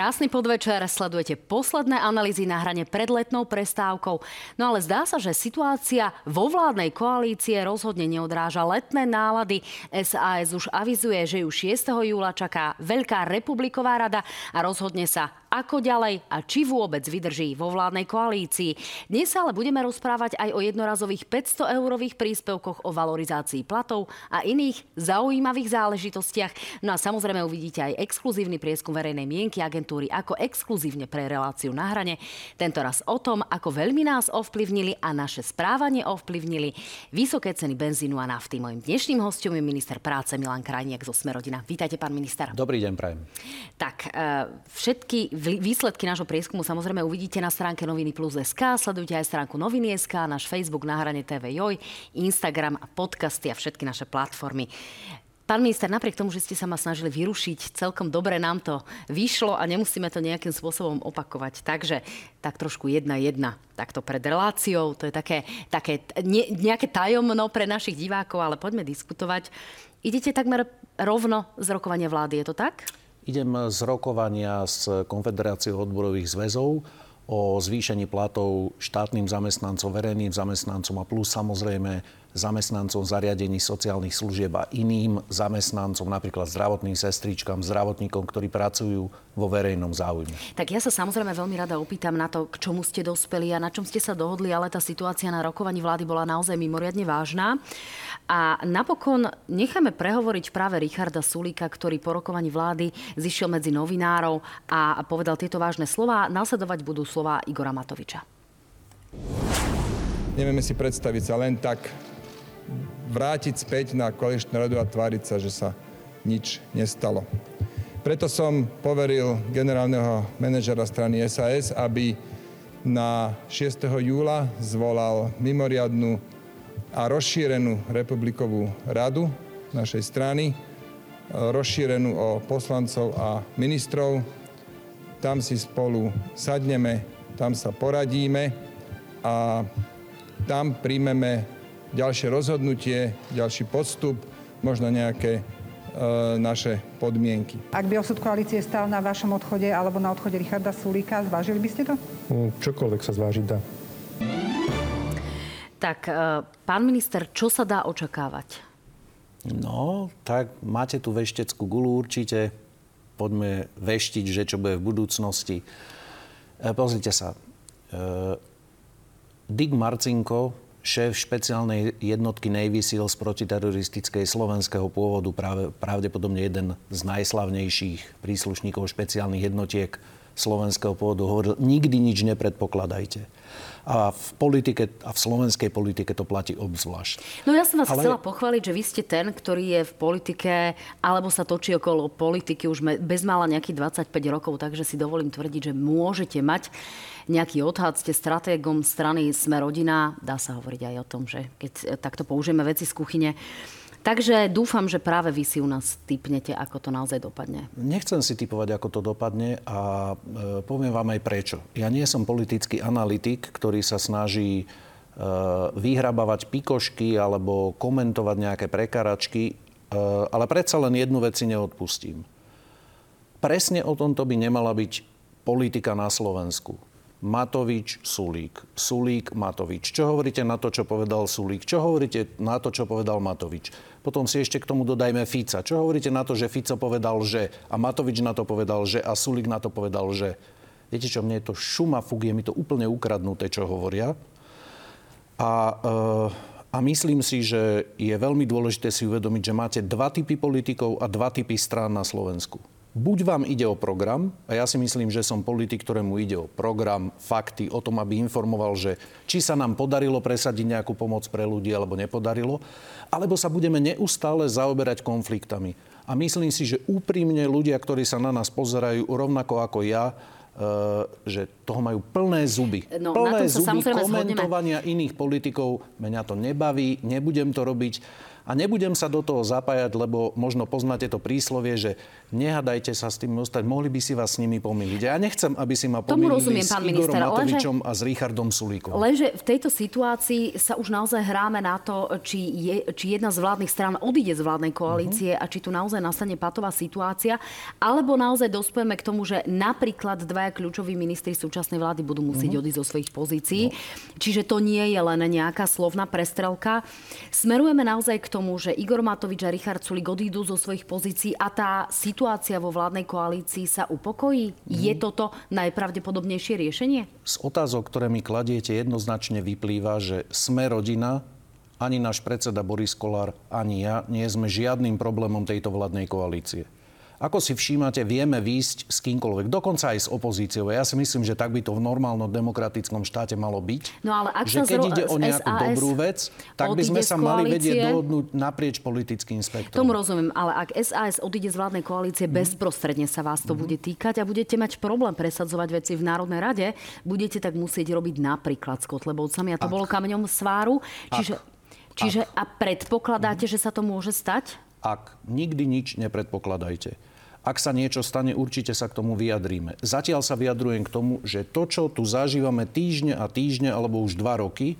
Krásny podvečer, sledujete posledné analýzy na hrane pred letnou prestávkou. No ale zdá sa, že situácia vo vládnej koalície rozhodne neodráža letné nálady. SAS už avizuje, že ju 6. júla čaká Veľká republiková rada a rozhodne sa, ako ďalej a či vôbec vydrží vo vládnej koalícii. Dnes sa ale budeme rozprávať aj o jednorazových 500 eurových príspevkoch o valorizácii platov a iných zaujímavých záležitostiach. No a samozrejme uvidíte aj exkluzívny prieskum verejnej mienky agentúry ako exkluzívne pre reláciu na hrane. Tento raz o tom, ako veľmi nás ovplyvnili a naše správanie ovplyvnili vysoké ceny benzínu a nafty. Mojím dnešným hostom je minister práce Milan Krajniak zo Smerodina. Vítajte, pán minister. Dobrý deň, prajem. Tak, e, všetky výsledky nášho prieskumu samozrejme uvidíte na stránke Noviny Plus SK, sledujte aj stránku Noviny SK, náš Facebook na hrane TV Joj, Instagram a podcasty a všetky naše platformy. Pán minister, napriek tomu, že ste sa ma snažili vyrušiť, celkom dobre nám to vyšlo a nemusíme to nejakým spôsobom opakovať. Takže tak trošku jedna jedna, takto pred reláciou. To je také, také ne, nejaké tajomno pre našich divákov, ale poďme diskutovať. Idete takmer rovno z rokovania vlády, je to tak? Idem z rokovania s Konfederáciou odborových zväzov o zvýšení platov štátnym zamestnancom, verejným zamestnancom a plus samozrejme zamestnancom zariadení sociálnych služieb a iným zamestnancom, napríklad zdravotným sestričkám, zdravotníkom, ktorí pracujú vo verejnom záujme. Tak ja sa samozrejme veľmi rada opýtam na to, k čomu ste dospeli a na čom ste sa dohodli, ale tá situácia na rokovaní vlády bola naozaj mimoriadne vážna. A napokon necháme prehovoriť práve Richarda Sulíka, ktorý po rokovaní vlády zišiel medzi novinárov a povedal tieto vážne slova. Následovať budú slova Igora Matoviča. Nevieme si predstaviť sa len tak vrátiť späť na koaličnú radu a tváriť sa, že sa nič nestalo. Preto som poveril generálneho manažera strany SAS, aby na 6. júla zvolal mimoriadnu a rozšírenú republikovú radu našej strany, rozšírenú o poslancov a ministrov. Tam si spolu sadneme, tam sa poradíme a tam príjmeme ďalšie rozhodnutie, ďalší postup, možno nejaké e, naše podmienky. Ak by osud koalície stal na vašom odchode alebo na odchode Richarda Sulíka, zvážili by ste to? Mm, čokoľvek sa zvážiť dá. Tak, e, pán minister, čo sa dá očakávať? No, tak máte tu vešteckú gulu určite. Poďme veštiť, že čo bude v budúcnosti. E, pozrite sa. Dick Marcinko, šéf špeciálnej jednotky Navy Seals protiteroristickej slovenského pôvodu, práve, pravdepodobne jeden z najslavnejších príslušníkov špeciálnych jednotiek slovenského pôvodu, hovoril, nikdy nič nepredpokladajte. A v politike, a v slovenskej politike to platí obzvlášť. No ja som vás Ale... chcela pochváliť, že vy ste ten, ktorý je v politike, alebo sa točí okolo politiky už bezmála nejakých 25 rokov, takže si dovolím tvrdiť, že môžete mať nejaký odhad, ste stratégom strany Sme rodina, dá sa hovoriť aj o tom, že keď takto použijeme veci z kuchyne, Takže dúfam, že práve vy si u nás typnete, ako to naozaj dopadne. Nechcem si typovať, ako to dopadne a e, poviem vám aj prečo. Ja nie som politický analytik, ktorý sa snaží e, vyhrabávať pikošky alebo komentovať nejaké prekaračky, e, ale predsa len jednu vec si neodpustím. Presne o tomto by nemala byť politika na Slovensku. Matovič, Sulík. Sulík, Matovič. Čo hovoríte na to, čo povedal Sulík? Čo hovoríte na to, čo povedal Matovič? Potom si ešte k tomu dodajme Fica. Čo hovoríte na to, že Fico povedal, že a Matovič na to povedal, že a Sulík na to povedal, že. Viete čo, mne je to šuma fuk, je mi to úplne ukradnuté, čo hovoria. A, e, a myslím si, že je veľmi dôležité si uvedomiť, že máte dva typy politikov a dva typy strán na Slovensku buď vám ide o program, a ja si myslím, že som politik, ktorému ide o program, fakty, o tom, aby informoval, že či sa nám podarilo presadiť nejakú pomoc pre ľudí, alebo nepodarilo, alebo sa budeme neustále zaoberať konfliktami. A myslím si, že úprimne ľudia, ktorí sa na nás pozerajú rovnako ako ja, Uh, že toho majú plné zuby. No, plné zuby komentovania zhodneme. iných politikov. Mňa to nebaví, nebudem to robiť. A nebudem sa do toho zapájať, lebo možno poznáte to príslovie, že nehadajte sa s tým ostať, mohli by si vás s nimi pomýliť. Ja nechcem, aby si ma pomýlili rozumiem, s pán Igorom minister, Matovičom lenže- a s Richardom Sulíkom. Lenže v tejto situácii sa už naozaj hráme na to, či, je, či jedna z vládnych strán odíde z vládnej koalície uh-huh. a či tu naozaj nastane patová situácia, alebo naozaj dospojeme k tomu, že napríklad dvaja kľúčoví ministri súčasnej vlády budú musieť uh-huh. odísť zo svojich pozícií. No. Čiže to nie je len nejaká slovná prestrelka. Smerujeme naozaj k tomu, že Igor Matovič a Richard Sulik odídu zo svojich pozícií a tá situácia vo vládnej koalícii sa upokojí? Uh-huh. Je toto najpravdepodobnejšie riešenie? Z otázok, ktoré mi kladiete, jednoznačne vyplýva, že sme rodina, ani náš predseda Boris Kolár, ani ja nie sme žiadnym problémom tejto vládnej koalície. Ako si všímate, vieme výjsť s kýmkoľvek, dokonca aj s opozíciou. Ja si myslím, že tak by to v normálnom demokratickom štáte malo byť. No ale ak že keď zro- ide o nejakú SAS dobrú vec, tak by sme sa mali vedieť dohodnúť naprieč politickým spektrom. Tomu rozumiem, ale ak SAS odíde z vládnej koalície, mm. bezprostredne sa vás to mm. bude týkať a budete mať problém presadzovať veci v Národnej rade, budete tak musieť robiť napríklad s Kotlebovcami a to Ak. bolo kameňom sváru. Čiže, čiže a predpokladáte, Mhm. že sa to môže stať? Ak nikdy nič nepredpokladajte. Ak sa niečo stane, určite sa k tomu vyjadríme. Zatiaľ sa vyjadrujem k tomu, že to, čo tu zažívame týždne a týždne, alebo už dva roky,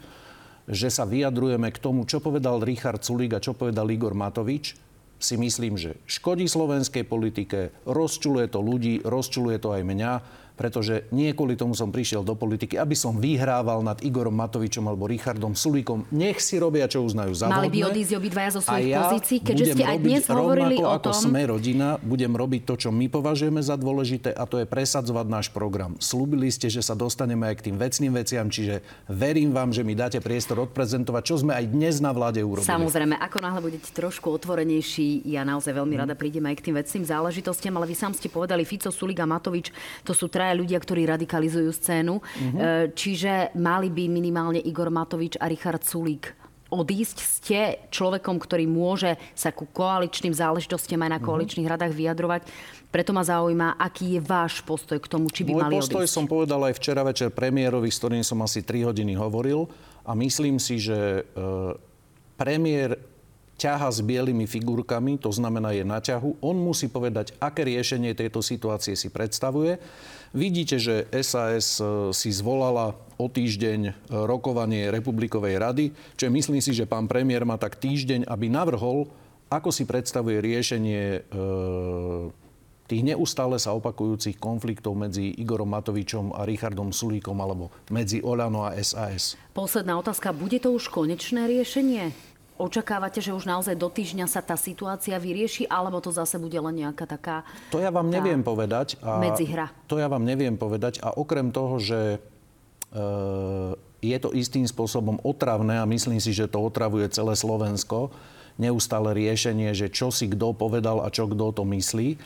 že sa vyjadrujeme k tomu, čo povedal Richard Sulík a čo povedal Igor Matovič, si myslím, že škodí slovenskej politike, rozčuluje to ľudí, rozčuluje to aj mňa, pretože nie kvôli tomu som prišiel do politiky, aby som vyhrával nad Igorom Matovičom alebo Richardom Sulíkom. Nech si robia, čo uznajú za Mali by odísť obidvaja zo svojich ja pozícií, keďže ste aj dnes hovorili o ako tom... sme rodina, budem robiť to, čo my považujeme za dôležité a to je presadzovať náš program. Slúbili ste, že sa dostaneme aj k tým vecným veciam, čiže verím vám, že mi dáte priestor odprezentovať, čo sme aj dnes na vláde urobili. Samozrejme, ako náhle budete trošku otvorenejší, ja naozaj veľmi Mhm. rada prídem aj k tým vecným záležitostiam, ale vy sám ste povedali, Fico, Sulik a Matovič, to sú traja ľudia, ktorí radikalizujú scénu. Mhm. E, Čiže mali by minimálne Igor Matovič a Richard Sulik odísť. Ste človekom, ktorý môže sa ku koaličným záležitostiam aj Mhm. na koaličných radách vyjadrovať. Preto ma zaujíma, aký je váš postoj k tomu, či by Môj mali postoj odísť. som povedal aj včera večer premiérovi, s ktorým som asi 3 hodiny hovoril a myslím si, že e, premiér ťaha s bielými figurkami, to znamená je na ťahu. On musí povedať, aké riešenie tejto situácie si predstavuje. Vidíte, že SAS e, si zvolala o týždeň e, rokovanie Republikovej rady, čo myslím si, že pán premiér má tak týždeň, aby navrhol, ako si predstavuje riešenie e, tých neustále sa opakujúcich konfliktov medzi Igorom Matovičom a Richardom Sulíkom alebo medzi Olano a SAS. Posledná otázka. Bude to už konečné riešenie? Očakávate, že už naozaj do týždňa sa tá situácia vyrieši, alebo to zase bude len nejaká taká... To ja vám neviem povedať. A Medzihra. To ja vám neviem povedať. A okrem toho, že e, je to istým spôsobom otravné a myslím si, že to otravuje celé Slovensko, neustále riešenie, že čo si kto povedal a čo kto to myslí,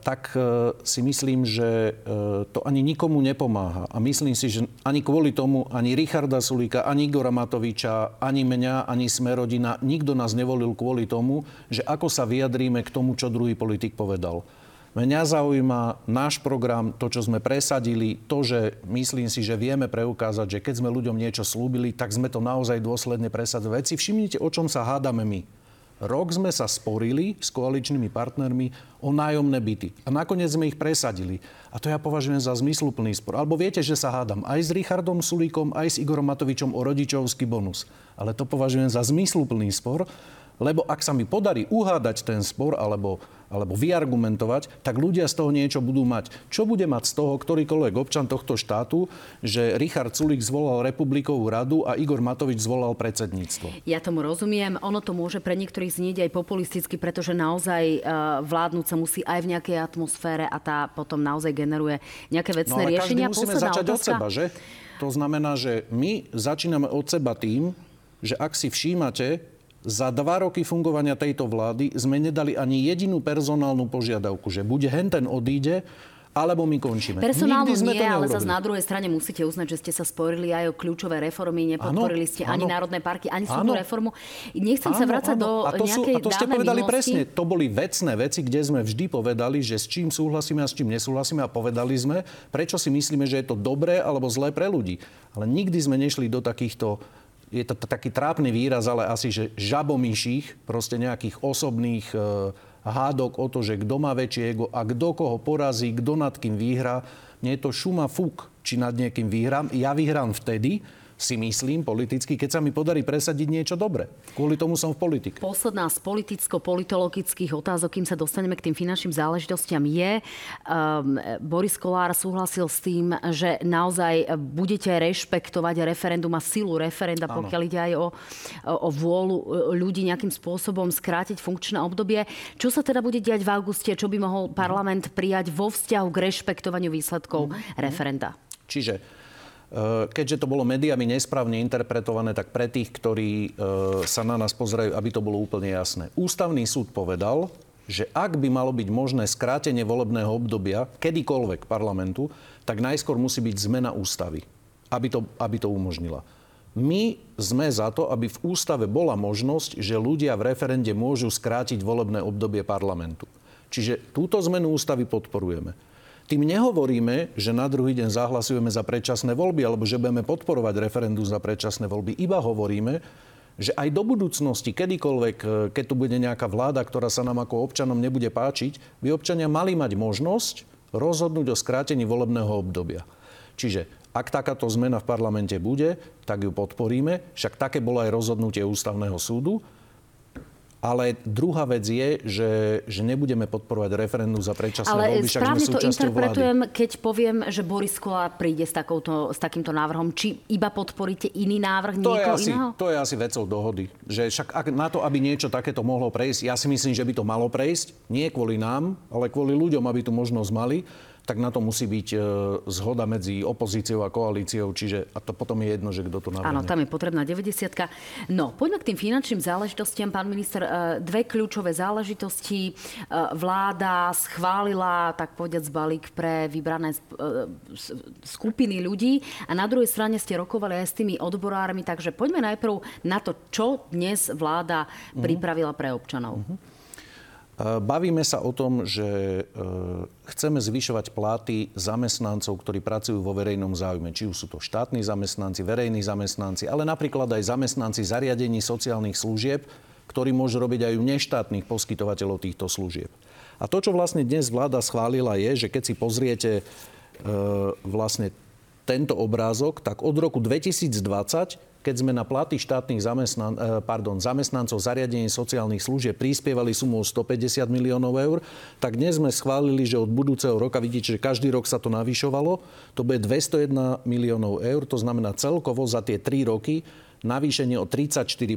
tak e, si myslím, že e, to ani nikomu nepomáha. A myslím si, že ani kvôli tomu, ani Richarda Sulíka, ani Igora Matoviča, ani mňa, ani Smerodina, nikto nás nevolil kvôli tomu, že ako sa vyjadríme k tomu, čo druhý politik povedal. Mňa zaujíma náš program, to, čo sme presadili, to, že myslím si, že vieme preukázať, že keď sme ľuďom niečo slúbili, tak sme to naozaj dôsledne presadzovali. Veď si všimnite, o čom sa hádame my. Rok sme sa sporili s koaličnými partnermi o nájomné byty. A nakoniec sme ich presadili. A to ja považujem za zmysluplný spor. Alebo viete, že sa hádam aj s Richardom Sulíkom, aj s Igorom Matovičom o rodičovský bonus. Ale to považujem za zmysluplný spor, lebo ak sa mi podarí uhádať ten spor alebo, alebo vyargumentovať, tak ľudia z toho niečo budú mať. Čo bude mať z toho ktorýkoľvek občan tohto štátu, že Richard Sulík zvolal Republikovú radu a Igor Matovič zvolal predsedníctvo? Ja tomu rozumiem. Ono to môže pre niektorých znieť aj populisticky, pretože naozaj uh, vládnuť sa musí aj v nejakej atmosfére a tá potom naozaj generuje nejaké No vecné ale každý riešenia. musíme Posledná začať od otázka. seba, že? To znamená, že my začíname od seba tým, že ak si všímate, za dva roky fungovania tejto vlády sme nedali ani jedinú personálnu požiadavku, že buď henten odíde, alebo my končíme. Nikdy sme nie, to ale zase na druhej strane musíte uznať, že ste sa sporili aj o kľúčové reformy, nepodporili ste ani áno. národné parky, ani súdnu reformu. Nechcem sa Áno, vrácať do a to sú, A to ste povedali minulosti. presne. To boli vecné veci, kde sme vždy povedali, že s čím súhlasíme a s čím nesúhlasíme a povedali sme, prečo si myslíme, že je to dobré alebo zlé pre ľudí. Ale nikdy sme nešli do takýchto je to taký trápny výraz, ale asi, že žabomyších, proste nejakých osobných e, hádok o to, že kto má väčšie ego a kto koho porazí, kto nad kým vyhrá. Nie je to šuma fúk, či nad niekým vyhrám. Ja vyhrám vtedy, si myslím politicky, keď sa mi podarí presadiť niečo dobre. Kvôli tomu som v politike. Posledná z politicko-politologických otázok, kým sa dostaneme k tým finančným záležitostiam, je, um, Boris Kolár súhlasil s tým, že naozaj budete rešpektovať referendum a silu referenda, ano. pokiaľ ide aj o, o vôľu ľudí nejakým spôsobom skrátiť funkčné obdobie. Čo sa teda bude diať v auguste? Čo by mohol parlament prijať vo vzťahu k rešpektovaniu výsledkov mm-hmm. referenda? Čiže keďže to bolo médiami nesprávne interpretované, tak pre tých, ktorí eh, sa na nás pozerajú, aby to bolo úplne jasné. Ústavný súd povedal, že ak by malo byť možné skrátenie volebného obdobia kedykoľvek parlamentu, tak najskôr musí byť zmena ústavy, aby to, aby to umožnila. My sme za to, aby v ústave bola možnosť, že ľudia v referende môžu skrátiť volebné obdobie parlamentu. Čiže túto zmenu ústavy podporujeme. Tým nehovoríme, že na druhý deň zahlasujeme za predčasné voľby alebo že budeme podporovať referendum za predčasné voľby. Iba hovoríme, že aj do budúcnosti, kedykoľvek, e, keď tu bude nejaká vláda, ktorá sa nám ako občanom nebude páčiť, by občania mali mať možnosť rozhodnúť o skrátení volebného obdobia. Čiže ak takáto zmena v parlamente bude, tak ju podporíme. Však také bolo aj rozhodnutie ústavného súdu. Ale druhá vec je, že, že nebudeme podporovať referendum za predčasné Ale voľby, však sme to interpretujem, vlády. keď poviem, že Boris Kolár príde s, takouto, s takýmto návrhom. Či iba podporíte iný návrh to niekoho je asi, iného? To je asi vecou dohody. Že však ak, na to, aby niečo takéto mohlo prejsť, ja si myslím, že by to malo prejsť. Nie kvôli nám, ale kvôli ľuďom, aby tu možnosť mali tak na to musí byť e, zhoda medzi opozíciou a koalíciou, čiže a to potom je jedno, že kto to navrhne. Áno, tam je potrebná 90 No, poďme k tým finančným záležitostiam. Pán minister, e, dve kľúčové záležitosti. E, vláda schválila, tak povedať, balík pre vybrané skupiny ľudí a na druhej strane ste rokovali aj s tými odborármi, takže poďme najprv na to, čo dnes vláda mhm. pripravila pre občanov. Mm-hmm. Bavíme sa o tom, že e, chceme zvyšovať platy zamestnancov, ktorí pracujú vo verejnom záujme. Či už sú to štátni zamestnanci, verejní zamestnanci, ale napríklad aj zamestnanci zariadení sociálnych služieb, ktorí môžu robiť aj u neštátnych poskytovateľov týchto služieb. A to, čo vlastne dnes vláda schválila, je, že keď si pozriete e, vlastne tento obrázok, tak od roku 2020 keď sme na platy štátnych zamestnan- eh, pardon, zamestnancov zariadení sociálnych služieb prispievali sumou 150 miliónov eur, tak dnes sme schválili, že od budúceho roka, vidíte, že každý rok sa to navyšovalo, to bude 201 miliónov eur, to znamená celkovo za tie 3 roky navýšenie o 34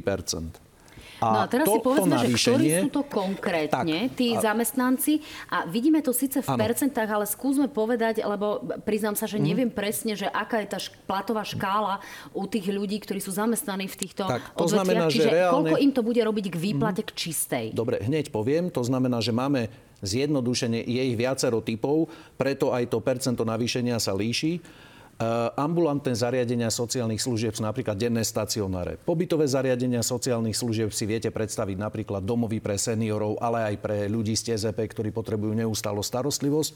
a no a teraz to, si povedzme, že ktorí sú to konkrétne, tak, tí a... zamestnanci. A vidíme to síce v ano. percentách, ale skúsme povedať, lebo priznám sa, že mhm. neviem presne, že aká je tá platová škála u tých ľudí, ktorí sú zamestnaní v týchto tak, to odvetviach. Znamená, Čiže reálne... koľko im to bude robiť k výplate mm. k čistej? Dobre, hneď poviem. To znamená, že máme zjednodušenie, je ich viacero typov, preto aj to percento navýšenia sa líši. Eh, ambulantné zariadenia sociálnych služieb sú napríklad denné stacionáre. Pobytové zariadenia sociálnych služieb si viete predstaviť napríklad domovy pre seniorov, ale aj pre ľudí z TZP, ktorí potrebujú neustálo starostlivosť.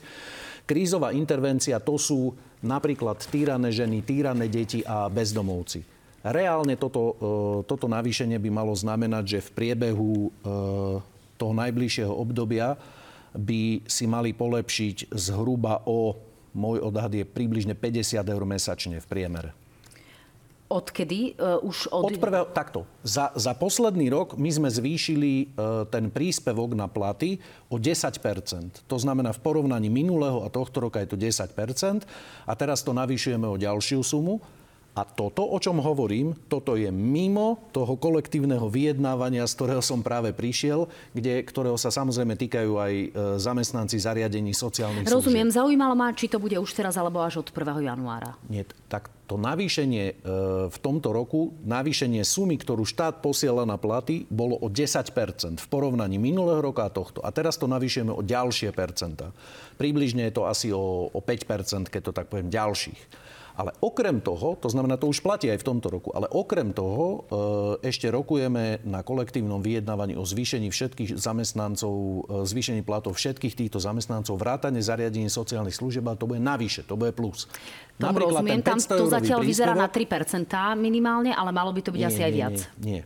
Krízová intervencia to sú napríklad týrané ženy, týrané deti a bezdomovci. Reálne toto, eh, toto navýšenie by malo znamenať, že v priebehu eh, toho najbližšieho obdobia by si mali polepšiť zhruba o môj odhad je približne 50 eur mesačne v priemere. Odkedy? Uh, už od... od prvého, takto. Za, za posledný rok my sme zvýšili uh, ten príspevok na platy o 10% To znamená, v porovnaní minulého a tohto roka je to 10% A teraz to navýšujeme o ďalšiu sumu. A toto, o čom hovorím, toto je mimo toho kolektívneho vyjednávania, z ktorého som práve prišiel, kde, ktorého sa samozrejme týkajú aj e, zamestnanci zariadení sociálnych Rozumiem, služieb. zaujímalo ma, či to bude už teraz alebo až od 1. januára. Nie, tak to navýšenie e, v tomto roku, navýšenie sumy, ktorú štát posiela na platy, bolo o 10% v porovnaní minulého roka a tohto. A teraz to navýšime o ďalšie percenta. Približne je to asi o, o 5% keď to tak poviem, ďalších. Ale okrem toho, to znamená, to už platí aj v tomto roku, ale okrem toho e, ešte rokujeme na kolektívnom vyjednávaní o zvýšení všetkých zamestnancov, e, zvýšení platov všetkých týchto zamestnancov, vrátane zariadení sociálnych služieb, ale to bude navyše, to bude plus. Tomu rozumiem, tam to zatiaľ vyzerá na 3% minimálne, ale malo by to byť nie, asi aj viac. Nie, nie.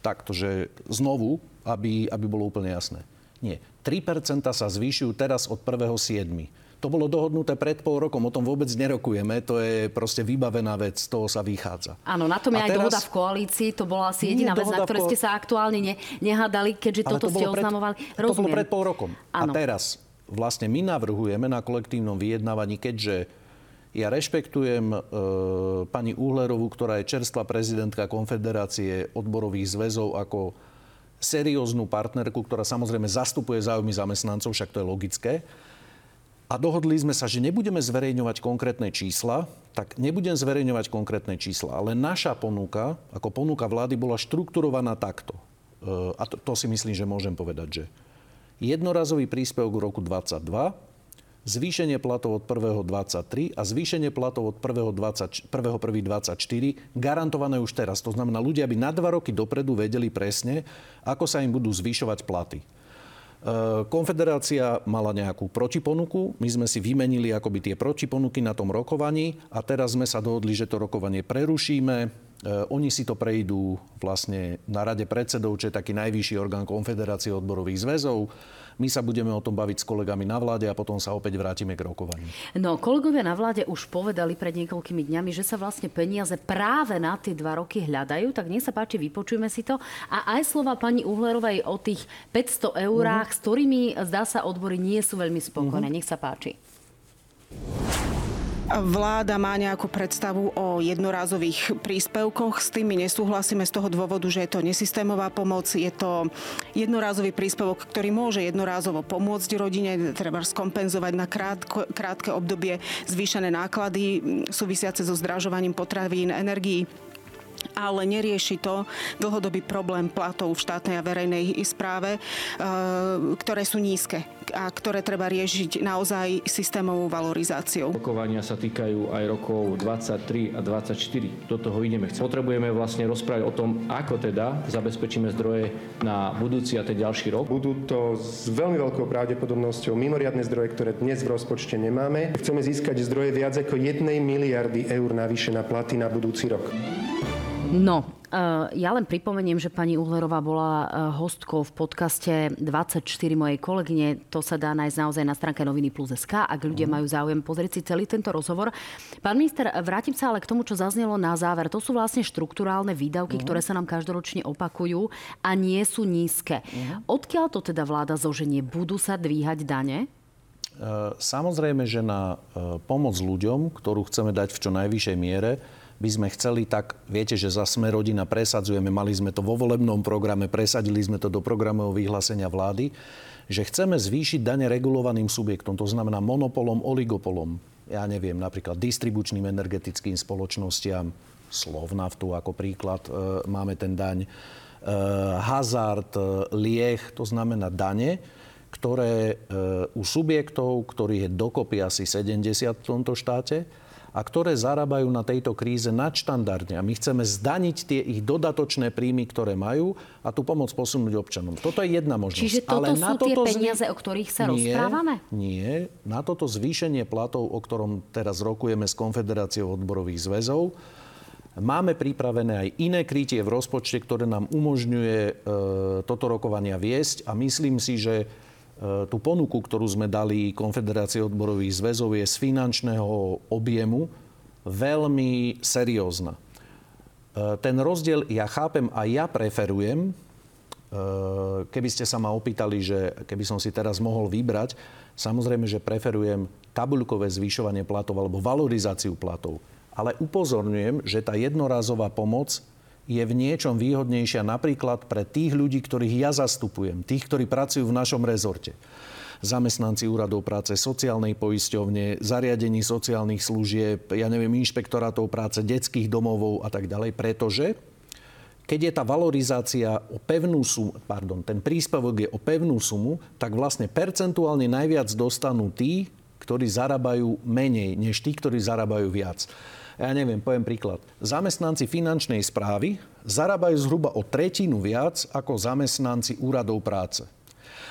Takto, že znovu, aby, aby bolo úplne jasné. Nie. 3% sa zvýšujú teraz od 1.7. To bolo dohodnuté pred pol rokom, o tom vôbec nerokujeme, to je proste vybavená vec, z toho sa vychádza. Áno, na tom je aj teraz... dohoda v koalícii, to bola asi jediná vec, na ktorej ste sa aktuálne ne, nehádali, keďže Ale toto to ste pred, oznamovali. Rozumiem. To bolo pred pol rokom. Áno. A teraz vlastne my navrhujeme na kolektívnom vyjednávaní, keďže ja rešpektujem e, pani Uhlerovú, ktorá je čerstvá prezidentka Konfederácie odborových zväzov ako serióznu partnerku, ktorá samozrejme zastupuje záujmy zamestnancov, však to je logické a dohodli sme sa, že nebudeme zverejňovať konkrétne čísla, tak nebudem zverejňovať konkrétne čísla, ale naša ponuka, ako ponuka vlády, bola štrukturovaná takto. E, a to, to si myslím, že môžem povedať, že jednorazový príspevok v roku 22, zvýšenie platov od 1.23 a zvýšenie platov od 1.1.24 garantované už teraz. To znamená, ľudia by na dva roky dopredu vedeli presne, ako sa im budú zvyšovať platy. Eh, Konfederácia mala nejakú protiponuku, my sme si vymenili akoby tie protiponuky na tom rokovaní a teraz sme sa dohodli, že to rokovanie prerušíme. Eh, oni si to prejdú vlastne na rade predsedov, čo je taký najvyšší orgán Konfederácie odborových zväzov. My sa budeme o tom baviť s kolegami na vláde a potom sa opäť vrátime k rokovaniu. No, kolegovia na vláde už povedali pred niekoľkými dňami, že sa vlastne peniaze práve na tie dva roky hľadajú, tak nech sa páči, vypočujme si to. A aj slova pani Uhlerovej o tých 500 eurách, uh-huh. s ktorými zdá sa odbory nie sú veľmi spokojné. Uh-huh. Nech sa páči. Vláda má nejakú predstavu o jednorázových príspevkoch. S tými nesúhlasíme z toho dôvodu, že je to nesystémová pomoc. Je to jednorázový príspevok, ktorý môže jednorázovo pomôcť rodine, treba skompenzovať na krátko, krátke obdobie zvýšené náklady súvisiace so zdražovaním potravín, energií ale nerieši to dlhodobý problém platov v štátnej a verejnej správe, e, ktoré sú nízke a ktoré treba riešiť naozaj systémovou valorizáciou. Rokovania sa týkajú aj rokov 23 a 24. Do toho ideme. Potrebujeme vlastne rozprávať o tom, ako teda zabezpečíme zdroje na budúci a ten ďalší rok. Budú to s veľmi veľkou pravdepodobnosťou mimoriadne zdroje, ktoré dnes v rozpočte nemáme. Chceme získať zdroje viac ako 1 miliardy eur navyše na platy na budúci rok. No, e, ja len pripomeniem, že pani Uhlerová bola e, hostkou v podcaste 24 mojej kolegyne. To sa dá nájsť naozaj na stránke noviny plus SK, ak ľudia mhm. majú záujem pozrieť si celý tento rozhovor. Pán minister, vrátim sa ale k tomu, čo zaznelo na záver. To sú vlastne štruktúrálne výdavky, uh-huh. ktoré sa nám každoročne opakujú a nie sú nízke. Uh-huh. Odkiaľ to teda vláda zoženie? Budú sa dvíhať dane? Samozrejme, že na pomoc ľuďom, ktorú chceme dať v čo najvyššej miere, by sme chceli, tak viete, že za sme rodina presadzujeme, mali sme to vo volebnom programe, presadili sme to do programového vyhlásenia vlády, že chceme zvýšiť dane regulovaným subjektom, to znamená monopolom, oligopolom, ja neviem, napríklad distribučným energetickým spoločnostiam, Slovnaftu ako príklad, e, máme ten daň, e, hazard, e, liech, to znamená dane, ktoré e, u subjektov, ktorých je dokopy asi 70 v tomto štáte, a ktoré zarábajú na tejto kríze nadštandardne. A my chceme zdaniť tie ich dodatočné príjmy, ktoré majú a tú pomoc posunúť občanom. Toto je jedna možnosť. Čiže toto Ale sú na toto tie peniaze, zvý... o ktorých sa nie, rozprávame? Nie. Na toto zvýšenie platov, o ktorom teraz rokujeme s Konfederáciou odborových zväzov, Máme pripravené aj iné krytie v rozpočte, ktoré nám umožňuje e, toto rokovania viesť a myslím si, že tú ponuku, ktorú sme dali Konfederácie odborových zväzov, je z finančného objemu veľmi seriózna. E, ten rozdiel ja chápem a ja preferujem, e, keby ste sa ma opýtali, že keby som si teraz mohol vybrať, samozrejme, že preferujem tabuľkové zvyšovanie platov alebo valorizáciu platov. Ale upozorňujem, že tá jednorazová pomoc je v niečom výhodnejšia napríklad pre tých ľudí, ktorých ja zastupujem, tých, ktorí pracujú v našom rezorte zamestnanci úradov práce, sociálnej poisťovne, zariadení sociálnych služieb, ja neviem, inšpektorátov práce, detských domovov a tak ďalej, pretože keď je tá valorizácia o pevnú sumu, pardon, ten príspevok je o pevnú sumu, tak vlastne percentuálne najviac dostanú tí, ktorí zarábajú menej než tí, ktorí zarábajú viac. Ja neviem, poviem príklad. Zamestnanci finančnej správy zarábajú zhruba o tretinu viac ako zamestnanci úradov práce.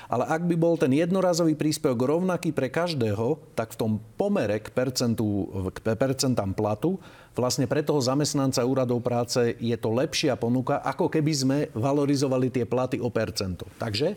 Ale ak by bol ten jednorazový príspevok rovnaký pre každého, tak v tom pomere k, percentu, k percentám platu vlastne pre toho zamestnanca úradov práce je to lepšia ponuka, ako keby sme valorizovali tie platy o percento. Takže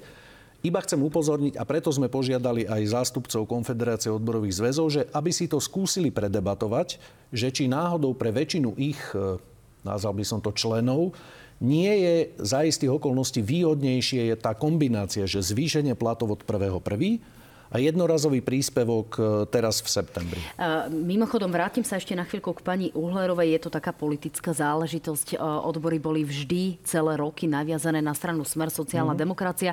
iba chcem upozorniť, a preto sme požiadali aj zástupcov Konfederácie odborových zväzov, že aby si to skúsili predebatovať, že či náhodou pre väčšinu ich, e, nazval by som to členov, nie je za istých okolností výhodnejšie je tá kombinácia, že zvýšenie platov od 1.1 a jednorazový príspevok e, teraz v septembri. Mimochodom, vrátim sa ešte na chvíľku k pani Uhlerovej. Je to taká politická záležitosť. E, odbory boli vždy celé roky naviazané na stranu Smer sociálna mm-hmm. demokracia.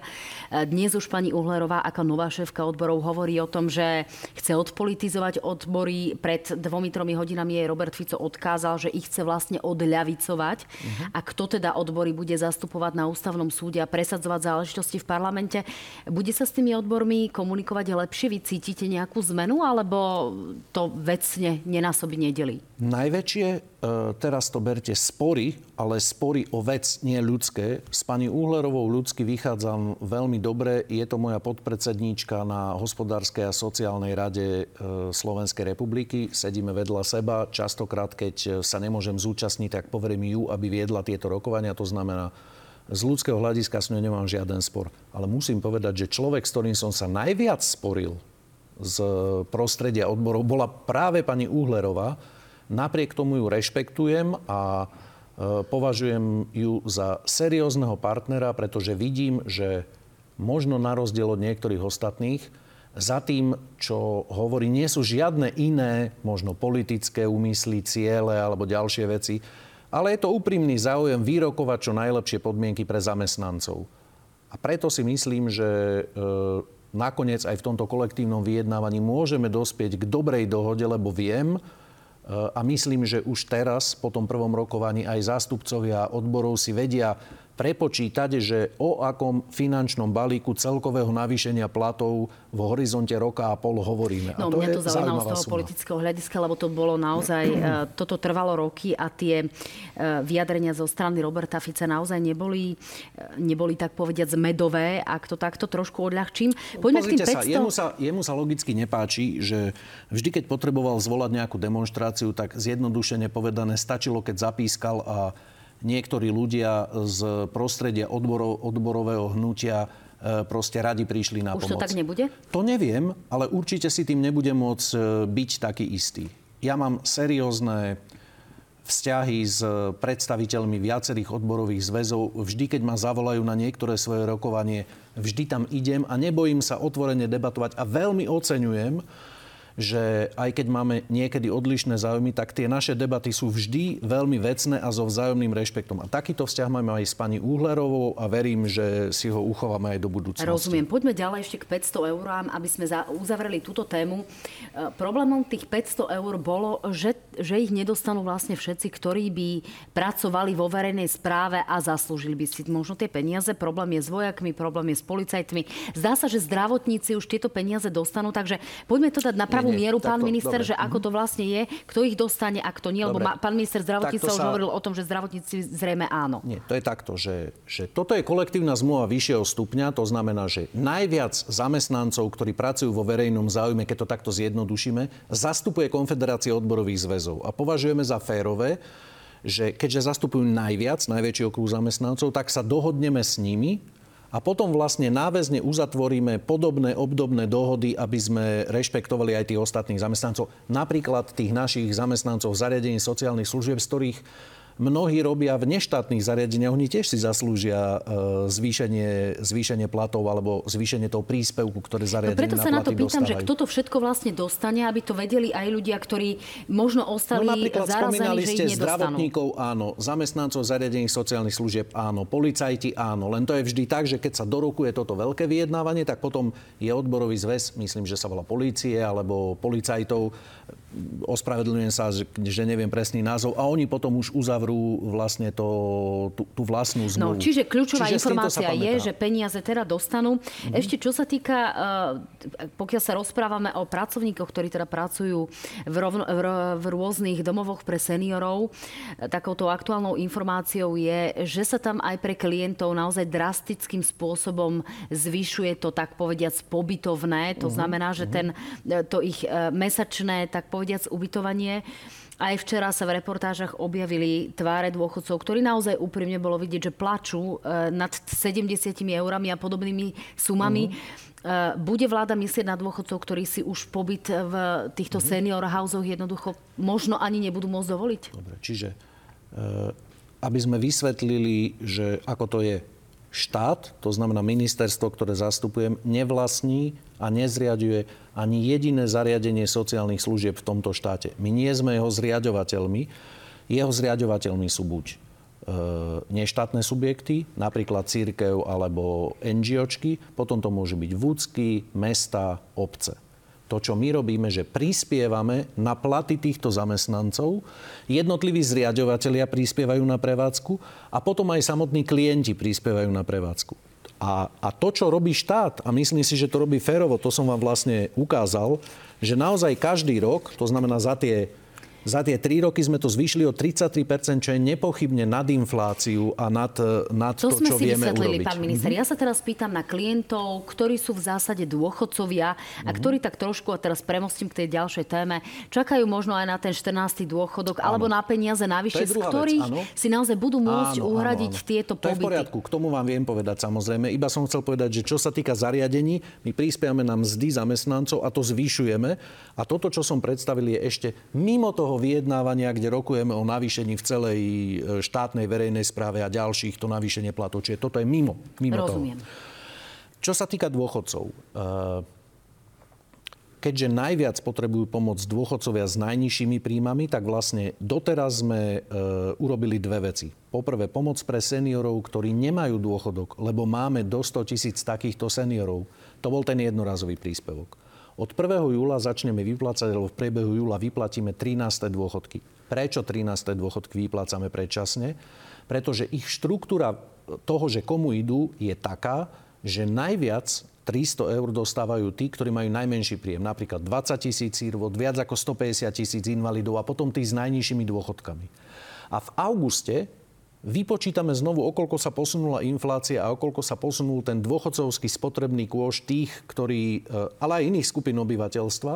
E, dnes už pani Uhlerová ako nová šéfka odborov hovorí o tom, že chce odpolitizovať odbory. Pred dvomi, tromi hodinami jej Robert Fico odkázal, že ich chce vlastne odľavicovať. Mm-hmm. A kto teda odbory bude zastupovať na ústavnom súde a presadzovať záležitosti v parlamente, bude sa s tými odbormi komunikovať fungovať lepšie? Vy cítite nejakú zmenu, alebo to vecne nenásobí nedeli? Najväčšie, e, teraz to berte, spory, ale spory o vec, nie ľudské. S pani Uhlerovou ľudsky vychádzam veľmi dobre. Je to moja podpredsedníčka na hospodárskej a sociálnej rade e, Slovenskej republiky. Sedíme vedľa seba. Častokrát, keď sa nemôžem zúčastniť, tak poverím ju, aby viedla tieto rokovania. To znamená, z ľudského hľadiska s ňou nemám žiaden spor. Ale musím povedať, že človek, s ktorým som sa najviac sporil z prostredia odborov, bola práve pani Uhlerová. Napriek tomu ju rešpektujem a e, považujem ju za seriózneho partnera, pretože vidím, že možno na rozdiel od niektorých ostatných, za tým, čo hovorí, nie sú žiadne iné, možno politické úmysly, ciele alebo ďalšie veci ale je to úprimný záujem vyrokovať čo najlepšie podmienky pre zamestnancov. A preto si myslím, že e, nakoniec aj v tomto kolektívnom vyjednávaní môžeme dospieť k dobrej dohode, lebo viem, e, a myslím, že už teraz, po tom prvom rokovaní, aj zástupcovia odborov si vedia prepočítať, že o akom finančnom balíku celkového navýšenia platov v horizonte roka a pol hovoríme. No, a to mňa to zaujímalo z toho suma. politického hľadiska, lebo to bolo naozaj, e, toto trvalo roky a tie e, vyjadrenia zo strany Roberta Fica naozaj neboli, e, neboli tak povediať zmedové, ak to takto trošku odľahčím. Poďme Pozrite k tým 500... sa, jemu sa, jemu sa logicky nepáči, že vždy, keď potreboval zvolať nejakú demonstráciu, tak zjednodušene povedané stačilo, keď zapískal a niektorí ľudia z prostredia odborov, odborového hnutia e, proste radi prišli na Už pomoc. to tak nebude? To neviem, ale určite si tým nebudem môcť e, byť taký istý. Ja mám seriózne vzťahy s predstaviteľmi viacerých odborových zväzov. Vždy, keď ma zavolajú na niektoré svoje rokovanie, vždy tam idem a nebojím sa otvorene debatovať a veľmi oceňujem, že aj keď máme niekedy odlišné záujmy, tak tie naše debaty sú vždy veľmi vecné a so vzájomným rešpektom. A takýto vzťah máme aj s pani Úhlerovou a verím, že si ho uchováme aj do budúcnosti. Rozumiem. Poďme ďalej ešte k 500 eurám, aby sme uzavreli túto tému. E, problémom tých 500 eur bolo, že, že ich nedostanú vlastne všetci, ktorí by pracovali vo verejnej správe a zaslúžili by si možno tie peniaze. Problém je s vojakmi, problém je s policajtmi. Zdá sa, že zdravotníci už tieto peniaze dostanú, takže poďme to dať na nie, mieru, pán minister, dobre. že ako to vlastne je, kto ich dostane a kto nie, lebo pán minister zdravotníctva sa... už hovoril o tom, že zdravotníci zrejme áno. Nie, to je takto, že, že toto je kolektívna zmluva vyššieho stupňa, to znamená, že najviac zamestnancov, ktorí pracujú vo verejnom záujme, keď to takto zjednodušíme, zastupuje Konfederácia odborových zväzov. A považujeme za férové, že keďže zastupujú najviac, najväčší okruh zamestnancov, tak sa dohodneme s nimi a potom vlastne náväzne uzatvoríme podobné obdobné dohody, aby sme rešpektovali aj tých ostatných zamestnancov. Napríklad tých našich zamestnancov v zariadení sociálnych služieb, z ktorých mnohí robia v neštátnych zariadeniach, oni tiež si zaslúžia e, zvýšenie, zvýšenie platov alebo zvýšenie toho príspevku, ktoré zariadenie no preto sa na, to pýtam, dostávajú. že kto to všetko vlastne dostane, aby to vedeli aj ľudia, ktorí možno ostali no, napríklad zarazení, že ich zdravotníkov áno, zamestnancov zariadení sociálnych služieb áno, policajti áno. Len to je vždy tak, že keď sa dorokuje toto veľké vyjednávanie, tak potom je odborový zväz, myslím, že sa volá polície alebo policajtov, ospravedlňujem sa, že, neviem presný názov, a oni potom už uzavrú vlastne to, tú, tú vlastnú zmluvu. No, čiže kľúčová čiže informácia je, že peniaze teda dostanú. Mm-hmm. Ešte čo sa týka, uh, pokiaľ sa rozprávame o pracovníkoch, ktorí teda pracujú v, rovno, v, v rôznych domovoch pre seniorov, takouto aktuálnou informáciou je, že sa tam aj pre klientov naozaj drastickým spôsobom zvyšuje to, tak povediac, pobytovné. To mm-hmm. znamená, že mhm. ten, to ich mesačné, tak povediac, ubytovanie. Aj včera sa v reportážach objavili tváre dôchodcov, ktorí naozaj úprimne bolo vidieť, že plačú e, nad 70 eurami a podobnými sumami. Mm. Bude vláda myslieť na dôchodcov, ktorí si už pobyt v týchto mm. senior houseoch jednoducho možno ani nebudú môcť dovoliť? Dobre, čiže e, aby sme vysvetlili, že ako to je, štát, to znamená ministerstvo, ktoré zastupujem, nevlastní a nezriaduje ani jediné zariadenie sociálnych služieb v tomto štáte. My nie sme jeho zriadovateľmi. Jeho zriadovateľmi sú buď e, neštátne subjekty, napríklad církev alebo NGOčky, potom to môžu byť vúcky, mesta, obce to, čo my robíme, že prispievame na platy týchto zamestnancov, jednotliví zriadovateľia prispievajú na prevádzku a potom aj samotní klienti prispievajú na prevádzku. A, a to, čo robí štát, a myslím si, že to robí férovo, to som vám vlastne ukázal, že naozaj každý rok, to znamená za tie za tie tri roky sme to zvýšili o 33%, čo je nepochybne nad infláciu a nad, nad to, to čo vieme urobiť. pán minister. Mm-hmm. Ja sa teraz pýtam na klientov, ktorí sú v zásade dôchodcovia a mm-hmm. ktorí tak trošku, a teraz premostím k tej ďalšej téme, čakajú možno aj na ten 14. dôchodok áno. alebo na peniaze navyše, z ktorých vec, si naozaj budú môcť áno, uhradiť áno, áno. tieto pobyty. To je v poriadku, k tomu vám viem povedať samozrejme. Iba som chcel povedať, že čo sa týka zariadení, my prispiame na mzdy zamestnancov a to zvyšujeme. A toto, čo som predstavil, je ešte mimo toho toho vyjednávania, kde rokujeme o navýšení v celej e, štátnej verejnej správe a ďalších, to navýšenie platov. Čiže toto je mimo, mimo Rozumiem. toho. Čo sa týka dôchodcov, e, keďže najviac potrebujú pomoc dôchodcovia s najnižšími príjmami, tak vlastne doteraz sme e, urobili dve veci. Poprvé, pomoc pre seniorov, ktorí nemajú dôchodok, lebo máme do 100 tisíc takýchto seniorov. To bol ten jednorazový príspevok. Od 1. júla začneme vyplácať, alebo v priebehu júla vyplatíme 13. dôchodky. Prečo 13. dôchodky vyplácame predčasne? Pretože ich štruktúra toho, že komu idú, je taká, že najviac 300 eur dostávajú tí, ktorí majú najmenší príjem. Napríklad 20 tisíc sírvot, viac ako 150 tisíc invalidov a potom tí s najnižšími dôchodkami. A v auguste vypočítame znovu, okolko sa posunula inflácia a okolko sa posunul ten dôchodcovský spotrebný kôž tých, ktorí, e, ale aj iných skupín obyvateľstva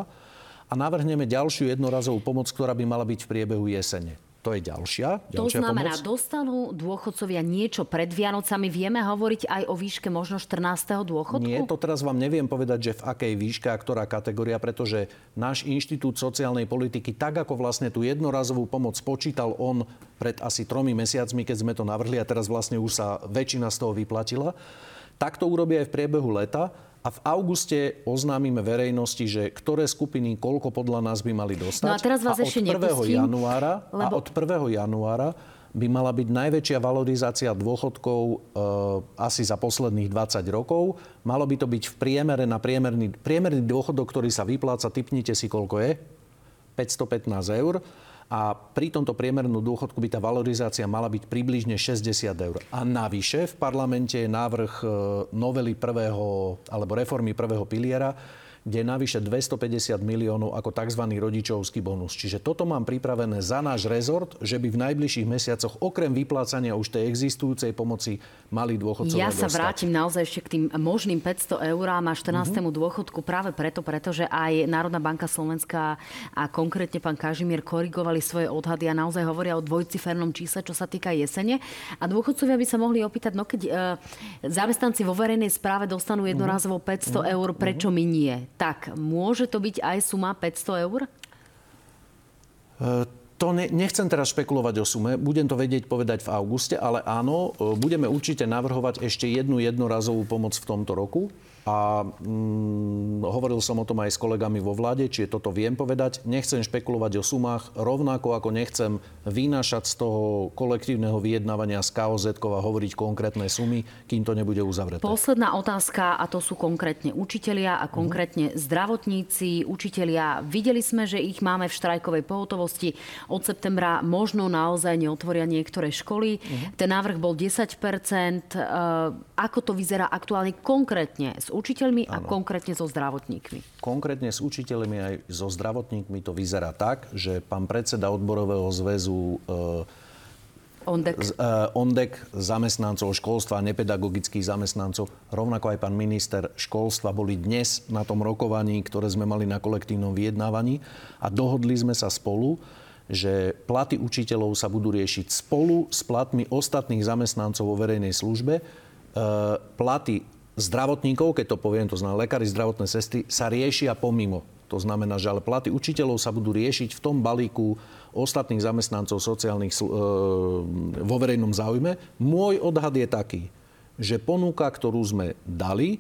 a navrhneme ďalšiu jednorazovú pomoc, ktorá by mala byť v priebehu jesene. To je ďalšia, ďalšia To znamená, pomoc. dostanú dôchodcovia niečo pred Vianocami. Vieme hovoriť aj o výške možno 14. dôchodku? Nie, to teraz vám neviem povedať, že v akej výške a ktorá kategória, pretože náš Inštitút sociálnej politiky, tak ako vlastne tú jednorazovú pomoc počítal on pred asi tromi mesiacmi, keď sme to navrhli a teraz vlastne už sa väčšina z toho vyplatila, tak to urobí aj v priebehu leta a v auguste oznámime verejnosti, že ktoré skupiny koľko podľa nás by mali dostať. No a teraz vás a ešte od 1. nepustím, januára, lebo... A od 1. januára by mala byť najväčšia valorizácia dôchodkov e, asi za posledných 20 rokov. Malo by to byť v priemere na priemerný, priemerný dôchodok, ktorý sa vypláca, typnite si, koľko je? 515 eur a pri tomto priemernú dôchodku by tá valorizácia mala byť približne 60 eur. A navyše v parlamente je návrh e, novely prvého, alebo reformy prvého piliera, kde je navyše 250 miliónov ako tzv. rodičovský bonus. Čiže toto mám pripravené za náš rezort, že by v najbližších mesiacoch okrem vyplácania už tej existujúcej pomoci mali dôchodcovia Ja sa dostať. vrátim naozaj ešte k tým možným 500 eurám a 14. Uh-huh. dôchodku práve preto, pretože aj Národná banka Slovenska a konkrétne pán Kažimier korigovali svoje odhady a naozaj hovoria o dvojcifernom čísle, čo sa týka jesene. A dôchodcovia by sa mohli opýtať, no keď e, zamestnanci vo verejnej správe dostanú jednorázovo 500 uh-huh. eur, prečo uh-huh. my nie? Tak môže to byť aj suma 500 eur? E, To ne, nechcem teraz špekulovať o sume, budem to vedieť povedať v auguste, ale áno, e, budeme určite navrhovať ešte jednu jednorazovú pomoc v tomto roku a mm, hovoril som o tom aj s kolegami vo vláde, či toto viem povedať. Nechcem špekulovať o sumách, rovnako ako nechcem vynášať z toho kolektívneho vyjednávania z KOZ a hovoriť konkrétne sumy, kým to nebude uzavreté. Posledná otázka, a to sú konkrétne učitelia a konkrétne zdravotníci. Učitelia, videli sme, že ich máme v štrajkovej pohotovosti. Od septembra možno naozaj neotvoria niektoré školy. Uh-huh. Ten návrh bol 10% Ako to vyzerá aktuálne konkrétne s učiteľmi a konkrétne so zdravotníkmi? Konkrétne s učiteľmi aj so zdravotníkmi to vyzerá tak, že pán predseda odborového zväzu e, Ondek. Z, uh, Ondek, zamestnancov školstva a nepedagogických zamestnancov, rovnako aj pán minister školstva boli dnes na tom rokovaní, ktoré sme mali na kolektívnom vyjednávaní a dohodli sme sa spolu, že platy učiteľov sa budú riešiť spolu s platmi ostatných zamestnancov vo verejnej službe. Uh, platy zdravotníkov, keď to poviem, to znamená lekári, zdravotné sestry, sa riešia pomimo. To znamená, že ale platy učiteľov sa budú riešiť v tom balíku ostatných zamestnancov sociálnych e, vo verejnom záujme. Môj odhad je taký, že ponuka, ktorú sme dali,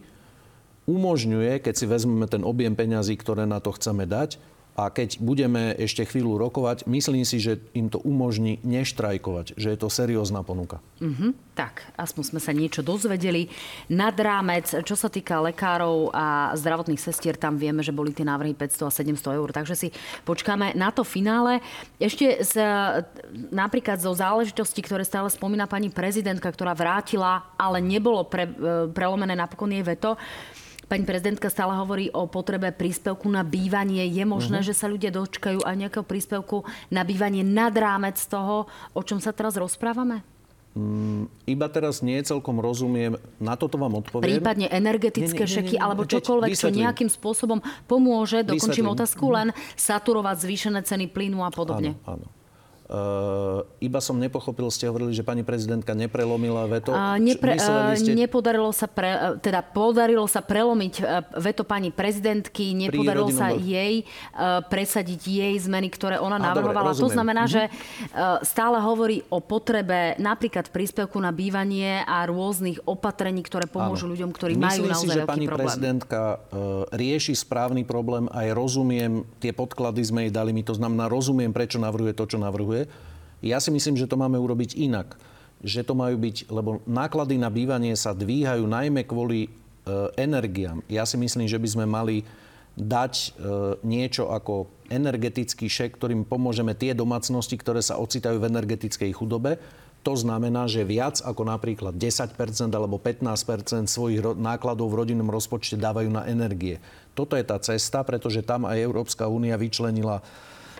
umožňuje, keď si vezmeme ten objem peňazí, ktoré na to chceme dať, a keď budeme ešte chvíľu rokovať, myslím si, že im to umožní neštrajkovať, že je to seriózna ponuka. Uh-huh. Tak, aspoň sme sa niečo dozvedeli. Nad rámec, čo sa týka lekárov a zdravotných sestier, tam vieme, že boli tie návrhy 500 a 700 eur, takže si počkáme na to finále. Ešte z, napríklad zo záležitosti, ktoré stále spomína pani prezidentka, ktorá vrátila, ale nebolo pre, e, prelomené napokon jej veto, Pani prezidentka stále hovorí o potrebe príspevku na bývanie. Je možné, uh-huh. že sa ľudia dočkajú aj nejakého príspevku na bývanie nad rámec toho, o čom sa teraz rozprávame? Mm, iba teraz nie celkom rozumiem, na toto vám odpoviem. Prípadne energetické nie, nie, nie, šeky alebo čokoľvek, čo nejakým spôsobom pomôže, dokončím otázku, len saturovať zvýšené ceny plynu a podobne. Áno, áno. Uh, iba som nepochopil, ste hovorili, že pani prezidentka neprelomila veto. Uh, nepre, uh, ste... Nepodarilo sa, pre, uh, teda podarilo sa prelomiť uh, veto pani prezidentky, nepodarilo sa jej presadiť jej zmeny, ktoré ona A, navrhovala. Dobre, to znamená, mm-hmm. že stále hovorí o potrebe napríklad príspevku na bývanie a rôznych opatrení, ktoré pomôžu Áno. ľuďom, ktorí Myslím majú naozaj si, že pani problém. prezidentka rieši správny problém aj rozumiem, tie podklady sme jej dali, mi to znamená, rozumiem, prečo navrhuje to, čo navrhuje funguje. Ja si myslím, že to máme urobiť inak. Že to majú byť, lebo náklady na bývanie sa dvíhajú najmä kvôli e, energiám. Ja si myslím, že by sme mali dať e, niečo ako energetický šek, ktorým pomôžeme tie domácnosti, ktoré sa ocitajú v energetickej chudobe. To znamená, že viac ako napríklad 10% alebo 15% svojich nákladov v rodinnom rozpočte dávajú na energie. Toto je tá cesta, pretože tam aj Európska únia vyčlenila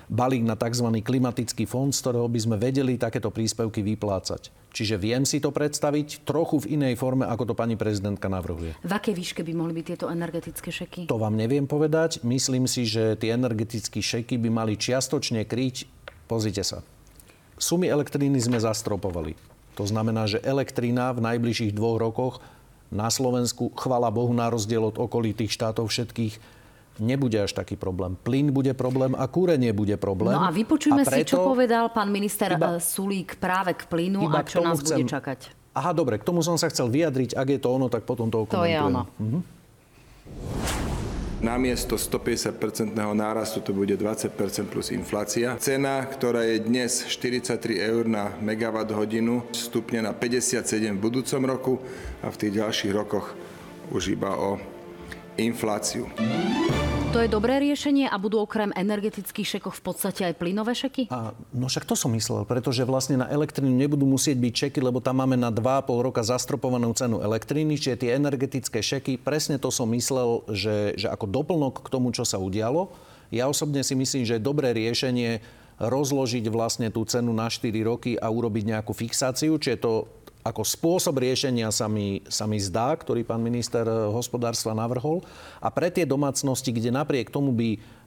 balík na tzv. klimatický fond, z ktorého by sme vedeli takéto príspevky vyplácať. Čiže viem si to predstaviť trochu v inej forme, ako to pani prezidentka navrhuje. V akej výške by mohli byť tieto energetické šeky? To vám neviem povedať. Myslím si, že tie energetické šeky by mali čiastočne kryť, pozrite sa, sumy elektriny sme zastropovali. To znamená, že elektrina v najbližších dvoch rokoch na Slovensku, chvala Bohu, na rozdiel od okolitých štátov všetkých, nebude až taký problém. Plyn bude problém a kúrenie bude problém. No a vypočujme a preto, si, čo povedal pán minister iba, eh, Sulík práve k plynu a čo nás chcem, bude čakať. Aha, dobre, k tomu som sa chcel vyjadriť. Ak je to ono, tak potom to okomentujem. To je ono. Mhm. Namiesto 150-percentného nárastu to bude 20% plus inflácia. Cena, ktorá je dnes 43 eur na megawatt hodinu, stupne na 57 v budúcom roku a v tých ďalších rokoch už iba o infláciu. To je dobré riešenie a budú okrem energetických šekov v podstate aj plynové šeky? A, no však to som myslel, pretože vlastne na elektrínu nebudú musieť byť šeky, lebo tam máme na 2,5 roka zastropovanú cenu elektriny, čiže tie energetické šeky, presne to som myslel, že, že ako doplnok k tomu, čo sa udialo. Ja osobne si myslím, že je dobré riešenie rozložiť vlastne tú cenu na 4 roky a urobiť nejakú fixáciu, čiže to ako spôsob riešenia sa mi, sa mi zdá, ktorý pán minister eh, hospodárstva navrhol. A pre tie domácnosti, kde napriek tomu by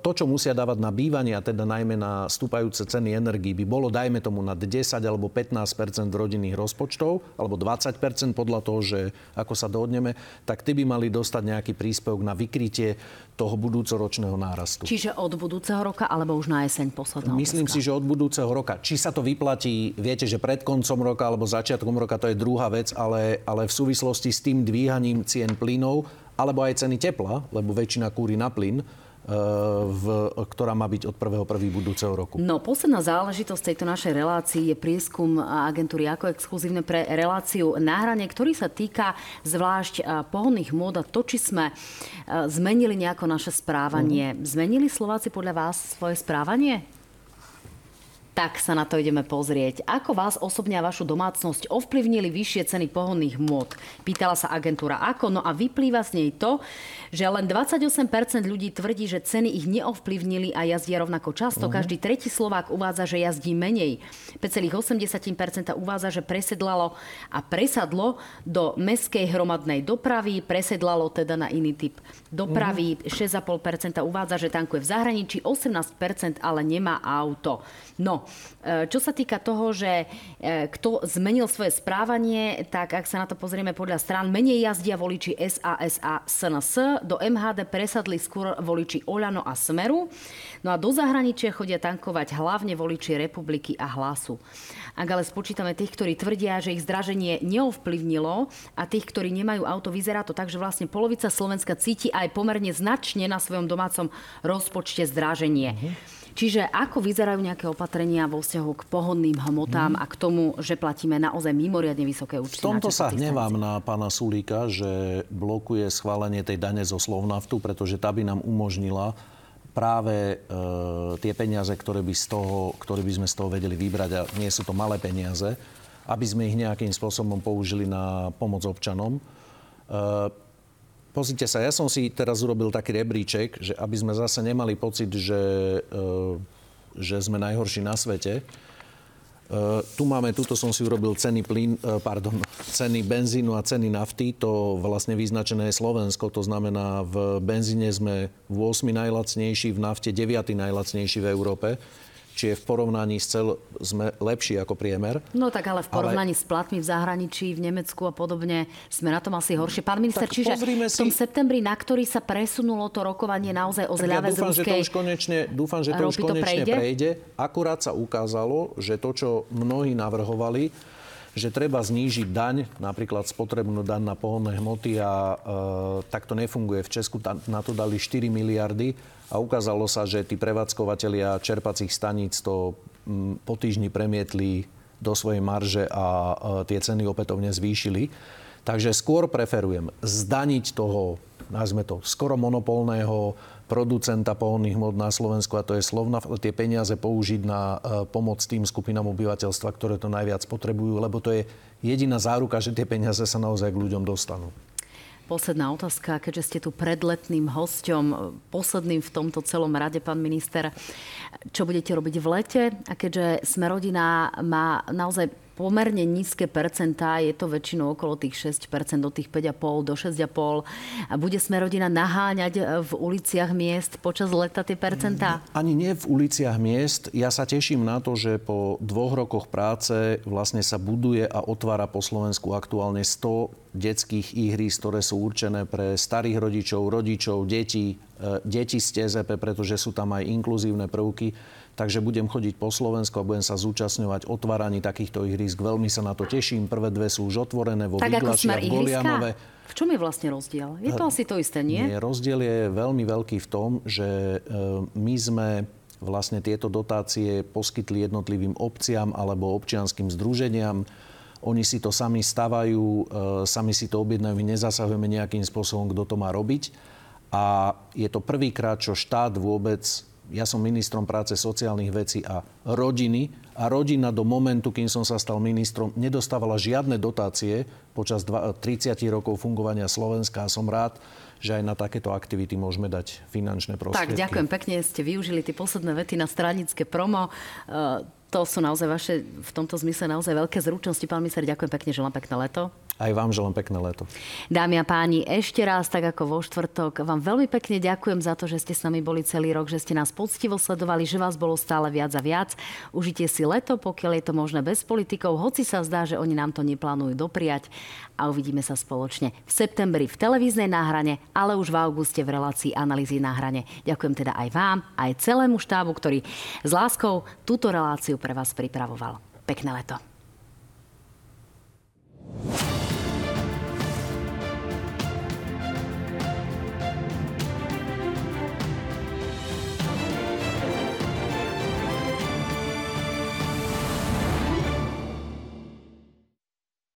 to, čo musia dávať na bývanie, a teda najmä na stúpajúce ceny energii, by bolo, dajme tomu, na 10 alebo 15% rodinných rozpočtov, alebo 20% podľa toho, že ako sa dohodneme, tak ty by mali dostať nejaký príspevok na vykrytie toho budúcoročného nárastu. Čiže od budúceho roka, alebo už na jeseň posledná Myslím otázka. si, že od budúceho roka. Či sa to vyplatí, viete, že pred koncom roka alebo začiatkom roka, to je druhá vec, ale, ale v súvislosti s tým dvíhaním cien plynov, alebo aj ceny tepla, lebo väčšina kúri na plyn, v, ktorá má byť od 1.1. budúceho roku. No, posledná záležitosť tejto našej relácii je prieskum agentúry ako exkluzívne pre reláciu náhranie, ktorý sa týka zvlášť pohodných mód a to, či sme zmenili nejako naše správanie. Uh-huh. Zmenili Slováci podľa vás svoje správanie? Tak sa na to ideme pozrieť. Ako vás osobne a vašu domácnosť ovplyvnili vyššie ceny pohonných môd? Pýtala sa agentúra ako, no a vyplýva z nej to, že len 28% ľudí tvrdí, že ceny ich neovplyvnili a jazdia rovnako často. Uh-huh. Každý tretí Slovák uvádza, že jazdí menej. 5,8% uvádza, že presedlalo a presadlo do meskej hromadnej dopravy, presedlalo teda na iný typ dopravy. Uh-huh. 6,5% uvádza, že tankuje v zahraničí, 18% ale nemá auto. No, čo sa týka toho, že e, kto zmenil svoje správanie, tak ak sa na to pozrieme podľa strán, menej jazdia voliči SAS a SNS, do MHD presadli skôr voliči Oľano a Smeru, no a do zahraničia chodia tankovať hlavne voliči Republiky a Hlasu. Ak ale spočítame tých, ktorí tvrdia, že ich zdraženie neovplyvnilo a tých, ktorí nemajú auto, vyzerá to tak, že vlastne polovica Slovenska cíti aj pomerne značne na svojom domácom rozpočte zdraženie. Uh-huh. Čiže ako vyzerajú nejaké opatrenia vo vzťahu k pohodným hmotám hmm. a k tomu, že platíme naozaj mimoriadne vysoké účty? V tomto sa hnevám na pána Sulíka, že blokuje schválenie tej dane zo Slovnaftu, pretože tá by nám umožnila práve e, tie peniaze, ktoré by, z toho, ktoré by sme z toho vedeli vybrať, a nie sú to malé peniaze, aby sme ich nejakým spôsobom použili na pomoc občanom. E, Pozrite sa, ja som si teraz urobil taký rebríček, že aby sme zase nemali pocit, že, e, že sme najhorší na svete. Uh, tu máme, tuto som si urobil ceny, plyn, uh, pardon, ceny benzínu a ceny nafty. To vlastne vyznačené je Slovensko. To znamená, v benzíne sme v 8 najlacnejší, v nafte 9 najlacnejší v Európe či je v porovnaní s cel sme lepší ako priemer. No tak ale v porovnaní ale... s platmi v zahraničí, v Nemecku a podobne sme na tom asi horšie. Pán minister, tak čiže v tom si... septembri, na ktorý sa presunulo to rokovanie naozaj o zľave ja dúfam, z že to už konečne, dúfam, že to už konečne to prejde? prejde. Akurát sa ukázalo, že to, čo mnohí navrhovali, že treba znížiť daň, napríklad spotrebnú daň na pohodné hmoty a e, tak to nefunguje. V Česku na to dali 4 miliardy a ukázalo sa, že tí prevádzkovateľia čerpacích staníc to mm, po týždni premietli do svojej marže a tie ceny opätovne zvýšili. Takže skôr preferujem zdaniť toho, nazme to, skoro monopolného producenta pohonných hmot na Slovensku a to je Slovna, tie peniaze použiť na e, pomoc tým skupinám obyvateľstva, ktoré to najviac potrebujú, lebo to je jediná záruka, že tie peniaze sa naozaj k ľuďom dostanú. Posledná otázka, keďže ste tu predletným hosťom, posledným v tomto celom rade, pán minister. Čo budete robiť v lete? A keďže sme rodina má naozaj pomerne nízke percentá, je to väčšinou okolo tých 6%, do tých 5,5, do 6,5. A bude sme rodina naháňať v uliciach miest počas leta tie percentá? Ani nie v uliciach miest. Ja sa teším na to, že po dvoch rokoch práce vlastne sa buduje a otvára po Slovensku aktuálne 100 detských ihrísk, ktoré sú určené pre starých rodičov, rodičov, detí, e, deti z TZP, pretože sú tam aj inkluzívne prvky Takže budem chodiť po Slovensku a budem sa zúčastňovať otváraní takýchto ihrisk. Veľmi sa na to teším. Prvé dve sú už otvorené vo tak Vyglači a v Golianove. V čom je vlastne rozdiel? Je to asi to isté, nie? nie? Rozdiel je veľmi veľký v tom, že e, my sme vlastne tieto dotácie poskytli jednotlivým obciam alebo občianským združeniam. Oni si to sami stavajú, e, sami si to objednajú, my nezasahujeme nejakým spôsobom, kto to má robiť. A je to prvýkrát, čo štát vôbec ja som ministrom práce, sociálnych vecí a rodiny a rodina do momentu, kým som sa stal ministrom, nedostávala žiadne dotácie počas 30 rokov fungovania Slovenska a som rád, že aj na takéto aktivity môžeme dať finančné prostriedky. Tak, ďakujem pekne, ste využili tie posledné vety na stranické promo. E, to sú naozaj vaše v tomto zmysle naozaj veľké zručnosti. Pán minister, ďakujem pekne, želám pekné leto. Aj vám želám pekné leto. Dámy a páni, ešte raz, tak ako vo štvrtok, vám veľmi pekne ďakujem za to, že ste s nami boli celý rok, že ste nás poctivo sledovali, že vás bolo stále viac a viac. Užite si leto, pokiaľ je to možné bez politikov, hoci sa zdá, že oni nám to neplánujú dopriať a uvidíme sa spoločne v septembri v televíznej náhrane, ale už v auguste v relácii analýzy na hrane. Ďakujem teda aj vám, aj celému štábu, ktorý s láskou túto reláciu pre vás pripravoval. Pekné leto.